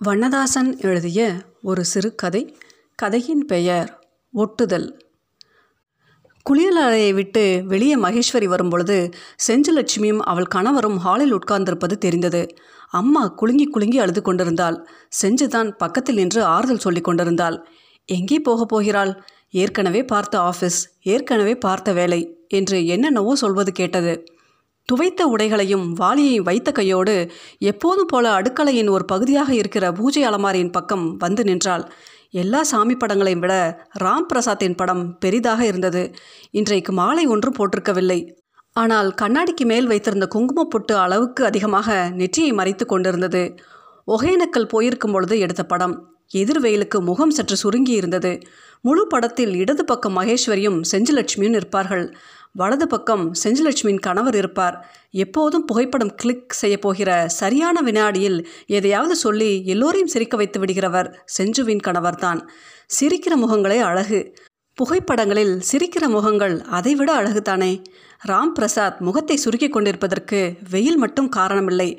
வண்ணதாசன் எழுதிய ஒரு சிறுகதை கதையின் பெயர் ஒட்டுதல். குளியலறையை விட்டு வெளியே மகேஸ்வரி வரும்பொழுது செஞ்சலட்சுமியும் அவள் கணவரும் ஹாலில் உட்கார்ந்திருப்பது தெரிந்தது. அம்மா குலுங்கி குலுங்கி அழுது கொண்டிருந்தாள். செஞ்சுதான் பக்கத்தில் நின்று ஆறுதல் சொல்லி கொண்டிருந்தாள். எங்கே போகப் போகிறாள்? ஏற்கனவே பார்த்த ஆஃபீஸ் ஏற்கனவே பார்த்த வேலை என்று என்னென்னவோ சொல்வது கேட்டது. துவைத்த உடைகளையும் வாளியை வைத்த கையோடு எப்போதும் போல அடுக்கலையின் ஒரு பகுதியாக இருக்கிற பூஜை அலமாரியின் பக்கம் வந்து நின்றாள். எல்லா சாமி படங்களையும் விட ராம் பிரசாத்தின் படம் பெரிதாக இருந்தது. இன்றைக்கு மாலை ஒன்றும் போட்டிருக்கவில்லை. ஆனால் கண்ணாடிக்கு மேல் வைத்திருந்த குங்குமப் பொட்டு அளவுக்கு அதிகமாக நெற்றியை மறைத்து கொண்டிருந்தது. ஒகேனக்கல் போயிருக்கும் பொழுது எடுத்த படம். எதிர் வெயிலுக்கு முகம் சற்று சுருங்கி இருந்தது முழு படத்தில் இடது பக்கம் மகேஸ்வரியும் செஞ்சிலட்சுமியும் நிற்பார்கள். வலது பக்கம் செஞ்சலட்சுமியின் கணவர் இருப்பார். எப்போதும் புகைப்படம் கிளிக் செய்ய போகிற சரியான வினாடியில் எதையாவது சொல்லி எல்லோரையும் சிரிக்க வைத்து விடுகிறவர் செஞ்சுவின் கணவர்தான். சிரிக்கிற முகங்களே அழகு. புகைப்படங்களில் சிரிக்கிற முகங்கள் அதைவிட அழகுதானே? ராம் பிரசாத் முகத்தை சுருக்கிக் கொண்டிருப்பதற்கு வெயில் மட்டும் காரணமில்லை.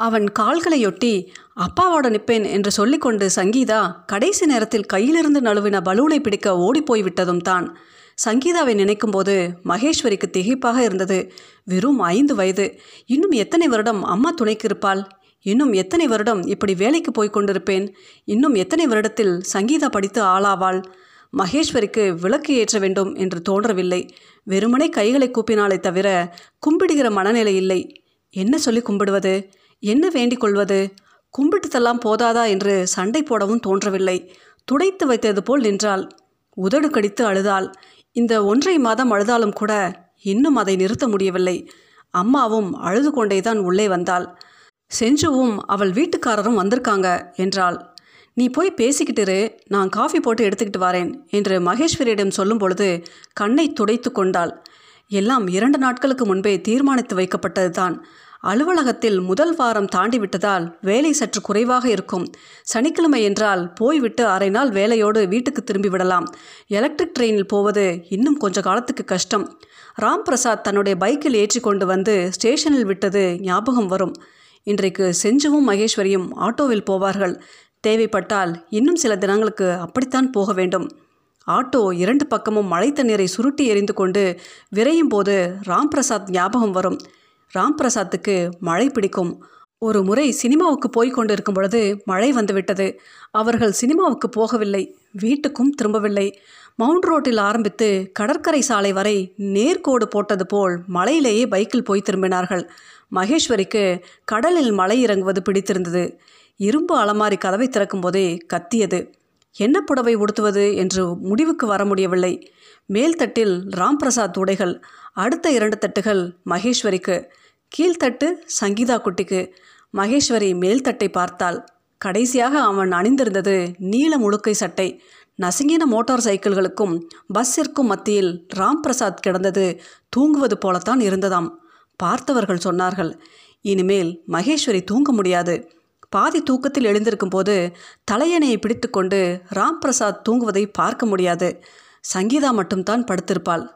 அவன் கால்களையொட்டி அப்பாவோட நிற்பேன் என்று சொல்லிக்கொண்டு சங்கீதா கடைசி நேரத்தில் கையிலிருந்து நழுவின பலூனை பிடிக்க ஓடிப்போய் விட்டதும் தான். சங்கீதாவை நினைக்கும் போது மகேஸ்வரிக்கு திகைப்பாக இருந்தது. வெறும் ஐந்து வயது. இன்னும் எத்தனை வருடம் அம்மா துணைக்கு இருப்பாள்? இன்னும் எத்தனை வருடம் இப்படி வேலைக்கு போய் கொண்டிருப்பேன்? இன்னும் எத்தனை வருடத்தில் சங்கீதா படித்து ஆளாவாள்? மகேஸ்வரிக்கு விளக்கு ஏற்ற வேண்டும் என்று தோன்றவில்லை. வெறுமனே கைகளை கூப்பினாலே தவிர கும்பிடுகிற மனநிலை இல்லை. என்ன சொல்லி கும்பிடுவது? என்ன வேண்டிக் கொள்வது? கும்பிட்டுதெல்லாம் போதாதா என்று சண்டை போடவும் தோன்றவில்லை. துடைத்து வைத்தது போல் நின்றாள். உதடு கடித்து அழுதாள். இந்த ஒன்றை மாதம் அழுதாலும் கூட இன்னும் அதை நிறுத்த முடியவில்லை. அம்மாவும் அழுது கொண்டேதான் உள்ளே வந்தாள். செஞ்சுவும் அவள் வீட்டுக்காரரும் வந்திருக்காங்க என்றாள். நீ போய் பேசிக்கிட்டு நான் காஃபி போட்டு எடுத்துக்கிட்டு வரேன் என்று மகேஸ்வரியிடம் சொல்லும் பொழுது கண்ணை துடைத்து கொண்டாள். எல்லாம் இரண்டு நாட்களுக்கு முன்பே தீர்மானித்து வைக்கப்பட்டதுதான். அலுவலகத்தில் முதல் வாரம் தாண்டி விட்டதால் வேலை சற்று குறைவாக இருக்கும். சனிக்கிழமை என்றால் போய்விட்டு அரை நாள் வேலையோடு வீட்டுக்கு திரும்பி விடலாம். எலக்ட்ரிக் ட்ரெயினில் போவது இன்னும் கொஞ்ச காலத்துக்கு கஷ்டம். ராம் பிரசாத் தன்னுடைய பைக்கில் ஏற்றி கொண்டு வந்து ஸ்டேஷனில் விட்டது ஞாபகம் வரும். இன்றைக்கு செஞ்சுவும் மகேஸ்வரியும் ஆட்டோவில் போவார்கள். தேவைப்பட்டால் இன்னும் சில தினங்களுக்கு அப்படித்தான் போக வேண்டும். ஆட்டோ இரண்டு பக்கமும் மழை தண்ணீரை சுருட்டி எறிந்து கொண்டு விரையும் போது ராம் பிரசாத் ஞாபகம் வரும். ராம் பிரசாத்துக்கு மழை பிடிக்கும். ஒரு முறை சினிமாவுக்கு போய் கொண்டிருக்கும் பொழுது மழை வந்துவிட்டது அவர்கள் சினிமாவுக்கு போகவில்லை வீட்டுக்கும் திரும்பவில்லை. மவுண்ட் ரோட்டில் ஆரம்பித்து கடற்கரை சாலை வரை நேர்கோடு போட்டது போல் மலையிலேயே பைக்கில் போய் திரும்பினார்கள். மகேஸ்வரிக்கு கடலில் மலை இறங்குவது பிடித்திருந்தது. இரும்பு அலமாரி கதவை திறக்கும்போதே கத்தியது. என்ன புடவை உடுத்துவது என்று முடிவுக்கு வர முடியவில்லை. மேல்தட்டில் ராம் பிரசாத் உடைகள் அடுத்த இரண்டு தட்டுகள் மகேஸ்வரிக்கு கீழ்த்தட்டு சங்கீதா குட்டிக்கு. மகேஸ்வரி மேல்தட்டை பார்த்தாள். கடைசியாக அவன் அணிந்திருந்தது நீல முழுக்கை சட்டை. நசுங்கின மோட்டார் சைக்கிள்களுக்கும் பஸ்ஸிற்கும் மத்தியில் ராம் பிரசாத் கிடந்தது தூங்குவது போலத்தான் இருந்ததாம். பார்த்தவர்கள் சொன்னார்கள் இனிமேல் மகேஸ்வரி தூங்க முடியாது. பாதி தூக்கத்தில் எழுந்திருக்கும் போது தலையணையை பிடித்துக்கொண்டு ராம் பிரசாத் தூங்குவதை பார்க்க முடியாது. சங்கீதா மட்டும்தான் படுத்திருப்பாள்.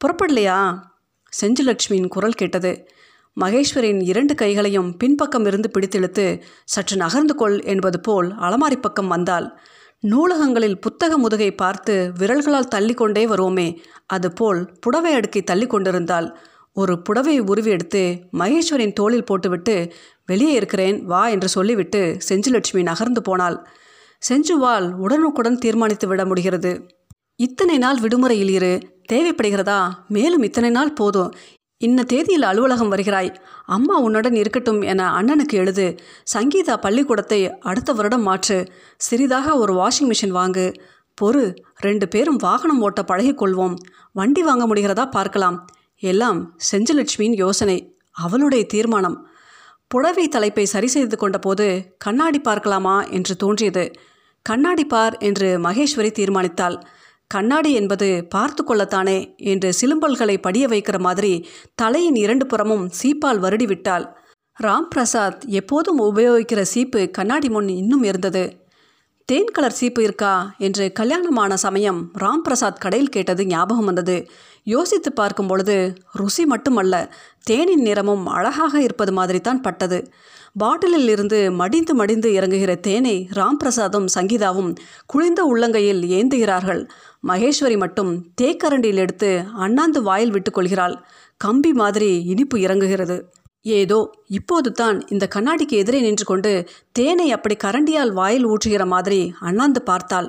புறப்படலையா? செஞ்சுலட்சுமியின் குரல் கேட்டது. மகேஸ்வரின் இரண்டு கைகளையும் பின்பக்கம் இருந்து பிடித்திழுத்து சற்று நகர்ந்து கொள் என்பது போல் அலமாரி பக்கம் வந்தாள். நூலகங்களில் புத்தக முதுகை பார்த்து விரல்களால் தள்ளிக்கொண்டே வருவோமே அதுபோல் புடவை அடுக்கை தள்ளி கொண்டிருந்தாள் ஒரு புடவையை உருவி எடுத்து மகேஸ்வரின் தோளில் போட்டுவிட்டு வெளியே இருக்கிறேன் வா என்று சொல்லிவிட்டு செஞ்சுலட்சுமி நகர்ந்து போனாள். செஞ்சுவால் உடனுக்குடன் தீர்மானித்து விட முடிகிறது. இத்தனை நாள் விடுமுறையில் இரு. தேவைப்படுகிறதா? மேலும் இத்தனை நாள் போதும். இன்ன தேதியில் அலுவலகம் வருகிறாய். அம்மா உன்னுடன் இருக்கட்டும் என அண்ணனுக்கு எழுது. சங்கீதா பள்ளிக்கூடத்தை அடுத்த வருடம் மாற்று. சிறிதாக ஒரு வாஷிங் மிஷின் வாங்கு. பொறு. ரெண்டு பேரும் வாகனம் ஓட்ட பழகிக்கொள்வோம் வண்டி வாங்க முடிகிறதா பார்க்கலாம். எல்லாம் செஞ்சலட்சுமியின் யோசனை. அவளுடைய தீர்மானம். புடவை தலைப்பை சரி செய்து கொண்டபோது கண்ணாடி பார்க்கலாமா என்று தோன்றியது. கண்ணாடி பார் என்று மகேஸ்வரி தீர்மானித்தாள். கண்ணாடி என்பது பார்த்து கொள்ளத்தானே என்று சிலும்பல்களை படிய வைக்கிற மாதிரி தலையின் இரண்டு புறமும் சீப்பால் வருடி விட்டாள். ராம் பிரசாத் எப்போதும் உபயோகிக்கிற சீப்பு கண்ணாடி முன் இன்னும் இருந்தது. தேன் கலர் சீப்பு இருக்கா என்று கல்யாணமான சமயம் ராம் பிரசாத் கடையில் கேட்டது ஞாபகம் வந்தது. யோசித்து பார்க்கும் பொழுது ருசி மட்டுமல்ல தேனின் நிறமும் அழகாக இருப்பது மாதிரி தான் பட்டது. பாட்டிலில் இருந்து மடிந்து மடிந்து இறங்குகிற தேனை ராம்பிரசாதும் சங்கீதாவும் குளிர்ந்த உள்ளங்கையில் ஏந்துகிறார்கள். மகேஸ்வரி மட்டும் தேக்கரண்டியில் எடுத்து அண்ணாந்து வாயில் விட்டுக்கொள்கிறாள் கம்பி மாதிரி இனிப்பு இறங்குகிறது. ஏதோ இப்போது தான் இந்த கண்ணாடிக்கு எதிரே நின்று கொண்டு தேனை அப்படி கரண்டியால் வாயில் ஊற்றுகிற மாதிரி அண்ணாந்து பார்த்தாள்.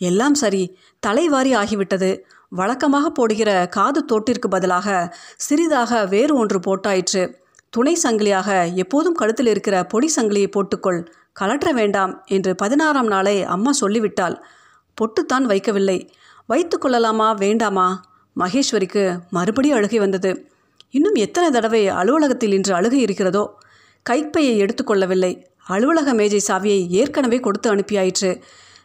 எல்லாம் சரி தலைவாரி ஆகிவிட்டது. வழக்கமாக போடுகிற காது தோட்டிற்கு பதிலாக சிறிதாக வேறு ஒன்று போட்டாயிற்று. துணை சங்கிலியாக எப்போதும் கழுத்தில் இருக்கிற பொடி சங்கிலியை போட்டுக்கொள் கலற்ற வேண்டாம் என்று பதினாறாம் நாளை அம்மா சொல்லிவிட்டாள். பொட்டுத்தான் வைக்கவில்லை. வைத்து கொள்ளலாமா வேண்டாமா? மகேஸ்வரிக்கு மறுபடி அழுகை வந்தது. இன்னும் எத்தனை தடவை அலுவலகத்தில் இன்று அழுகை இருக்கிறதோ? கைப்பையை எடுத்துக்கொள்ளவில்லை. அலுவலக மேஜை சாவியை ஏற்கனவே கொடுத்து அனுப்பியாயிற்று.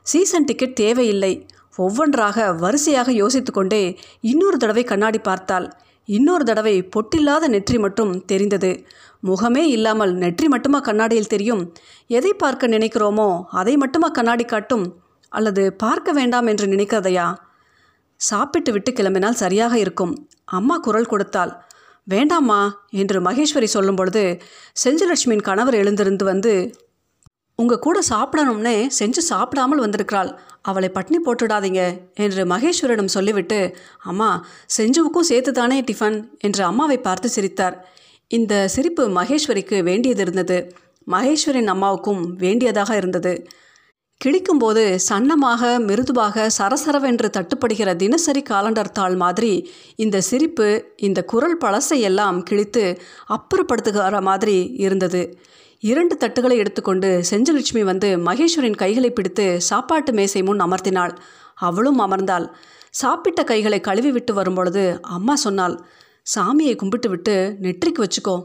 சீசன் டிக்கெட் தேவையில்லை. ஒவ்வொன்றாக வரிசையாக யோசித்துக்கொண்டே இன்னொரு தடவை கண்ணாடி பார்த்தாள். இன்னொரு தடவை பொட்டில்லாத நெற்றி மட்டும் தெரிந்தது. முகமே இல்லாமல் நெற்றி மட்டுமா கண்ணாடியில் தெரியும்? எதை பார்க்க நினைக்கிறோமோ அதை மட்டுமா கண்ணாடி காட்டும்? அல்லது பார்க்க வேண்டாம் என்று நினைக்கிறதையா? சாப்பிட்டு விட்டு கிளம்பினால் சரியாக இருக்கும். அம்மா குரல் கொடுத்தாள். வேண்டாம்மா என்று மகேஸ்வரி சொல்லும் பொழுது செஞ்சலட்சுமியின் கணவர் எழுந்திருந்து வந்து உங்கள் கூட சாப்பிடணும்னே செஞ்சு சாப்பிடாமல் வந்திருக்கிறாள். அவளை பட்னி போட்டுடாதீங்க என்று மகேஸ்வரிடம் சொல்லிவிட்டு அம்மா செஞ்சுவுக்கும் சேர்த்து தானே டிஃபன் என்று அம்மாவை பார்த்து சிரித்தார். இந்த சிரிப்பு மகேஸ்வரிக்கு வேண்டியது இருந்தது. மகேஸ்வரின் அம்மாவுக்கும் வேண்டியதாக இருந்தது. கிழிக்கும்போது சன்னமாக மிருதுவாக சரசரவென்று தட்டுப்படுகிற தினசரி காலண்டர் தாள் மாதிரி இந்த சிரிப்பு இந்த குரல் பழசை எல்லாம் கிழித்து அப்புறப்படுத்துகிற மாதிரி இருந்தது. இரண்டு தட்டுகளை எடுத்துக்கொண்டு செஞ்சலட்சுமி வந்து மகேஸ்வரின் கைகளை பிடித்து சாப்பாட்டு மேசை முன் அமர்த்தினாள். அவளும் அமர்ந்தாள். சாப்பிட்ட கைகளை கழுவி விட்டு வரும்பொழுது அம்மா சொன்னாள் சாமியை கும்பிட்டு விட்டு நெற்றிக்கு வச்சுக்கோ.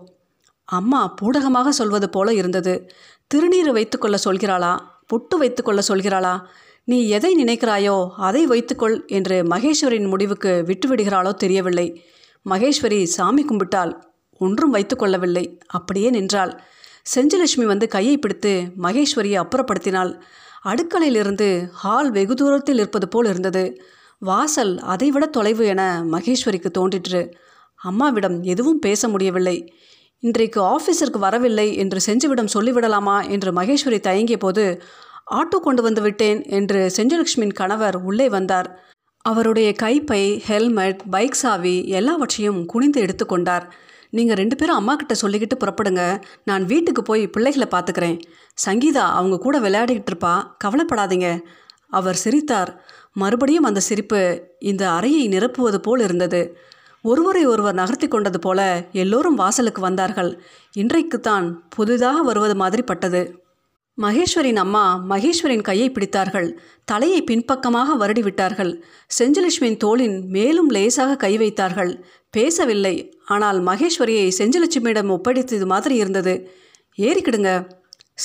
அம்மா பூடகமாக சொல்வது போல இருந்தது. திருநீர் வைத்துக்கொள்ள சொல்கிறாளா? புட்டு வைத்துக்கொள்ள சொல்கிறாளா? நீ எதை நினைக்கிறாயோ அதை வைத்துக்கொள் என்று மகேஸ்வரின் முடிவுக்கு விட்டுவிடுகிறாளோ தெரியவில்லை. மகேஸ்வரி சாமி கும்பிட்டாள் ஒன்றும் வைத்துக்கொள்ளவில்லை அப்படியே நின்றாள். செஞ்சலட்சுமி வந்து கையை பிடித்து மகேஸ்வரியை அப்புறப்படுத்தினாள். அடுக்கலையிலிருந்து ஹால் வெகு தூரத்தில் இருப்பது போல் இருந்தது. வாசல் அதைவிட தொலைவு என மகேஸ்வரிக்கு தோன்றிற்று. அம்மாவிடம் எதுவும் பேச முடியவில்லை. இன்றைக்கு ஆஃபீஸிற்கு வரவில்லை என்று செஞ்சுவிடம் சொல்லிவிடலாமா என்று மகேஸ்வரி தயங்கிய போது ஆட்டோ கொண்டு வந்து விட்டேன் என்று செஞ்சலட்சுமியின் கணவர் உள்ளே வந்தார். அவருடைய கைப்பை ஹெல்மெட் பைக் சாவி எல்லாவற்றையும் குனிந்து எடுத்துக்கொண்டார் நீங்கள் ரெண்டு பேரும் அம்மா கிட்ட சொல்லிக்கிட்டு புறப்படுங்க. நான் வீட்டுக்கு போய் பிள்ளைகளை பார்த்துக்கிறேன் சங்கீதா அவங்க கூட விளையாடிக்கிட்டு இருப்பா. கவலைப்படாதீங்க. அவர் சிரித்தார். மறுபடியும் அந்த சிரிப்பு இந்த அறையை நிரப்புவது போல் இருந்தது. ஒருவரை ஒருவர் நகர்த்தி கொண்டது போல எல்லோரும் வாசலுக்கு வந்தார்கள். இன்றைக்குத்தான் புதிதாக வருவது மாதிரி பட்டது மகேஸ்வரின் அம்மா மகேஸ்வரின் கையை பிடித்தார்கள். தலையை பின்பக்கமாக வருடி விட்டார்கள். செஞ்சலட்சுமியின் தோளின் மேலும் லேசாக கை வைத்தார்கள். பேசவில்லை. ஆனால் மகேஸ்வரியை செஞ்சலட்சுமியிடம் ஒப்படைத்தது மாதிரி இருந்தது. ஏறிக்கிடுங்க.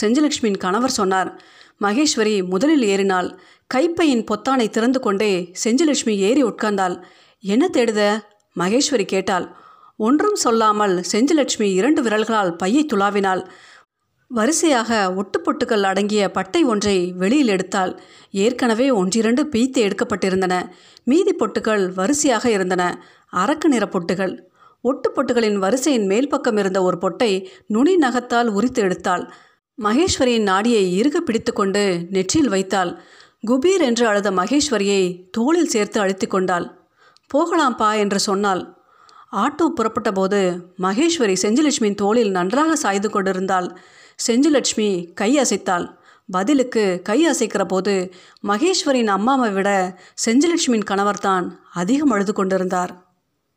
செஞ்சலட்சுமியின் கணவர் சொன்னார். மகேஸ்வரி முதலில் ஏறினாள். கைப்பையின் பொத்தானை திறந்து கொண்டே செஞ்சலட்சுமி ஏறி உட்கார்ந்தாள். என்ன தேடுத? மகேஸ்வரி கேட்டாள். ஒன்றும் சொல்லாமல் செஞ்சலட்சுமி இரண்டு விரல்களால் பையை துளாவினாள். வரிசையாக ஒட்டுப்பொட்டுகள் அடங்கிய பட்டை ஒன்றை வெளியில் எடுத்தால் ஏற்கனவே ஒன்றிரண்டு பீத்து எடுக்கப்பட்டிருந்தன. மீதி பொட்டுகள் வரிசையாக இருந்தன. அரக்கு நிற பொட்டுகள். ஒட்டு பொட்டுகளின் வரிசையின் மேல் பக்கம் இருந்த ஒரு பொட்டை நுனி நகத்தால் உரித்து எடுத்தாள். மகேஸ்வரியின் நாடியை இறுக பிடித்துக்கொண்டு நெற்றியில் வைத்தாள். குபீர் என்று அழுத மகேஸ்வரியை தோளில் சேர்த்து அழுத்திக் கொண்டாள். போகலாம்ப்பா என்று சொன்னாள். ஆட்டோ புறப்பட்ட போது மகேஸ்வரி செஞ்சுலட்சுமியின் தோளில் நன்றாக சாய்ந்து கொண்டிருந்தாள். செஞ்சுலட்சுமி கை அசைத்தாள். பதிலுக்கு கை அசைக்கிற போது மகேஸ்வரின் அம்மாவை விட செஞ்சுலட்சுமியின் கணவர்தான் அதிகம் அழுது கொண்டிருந்தார்.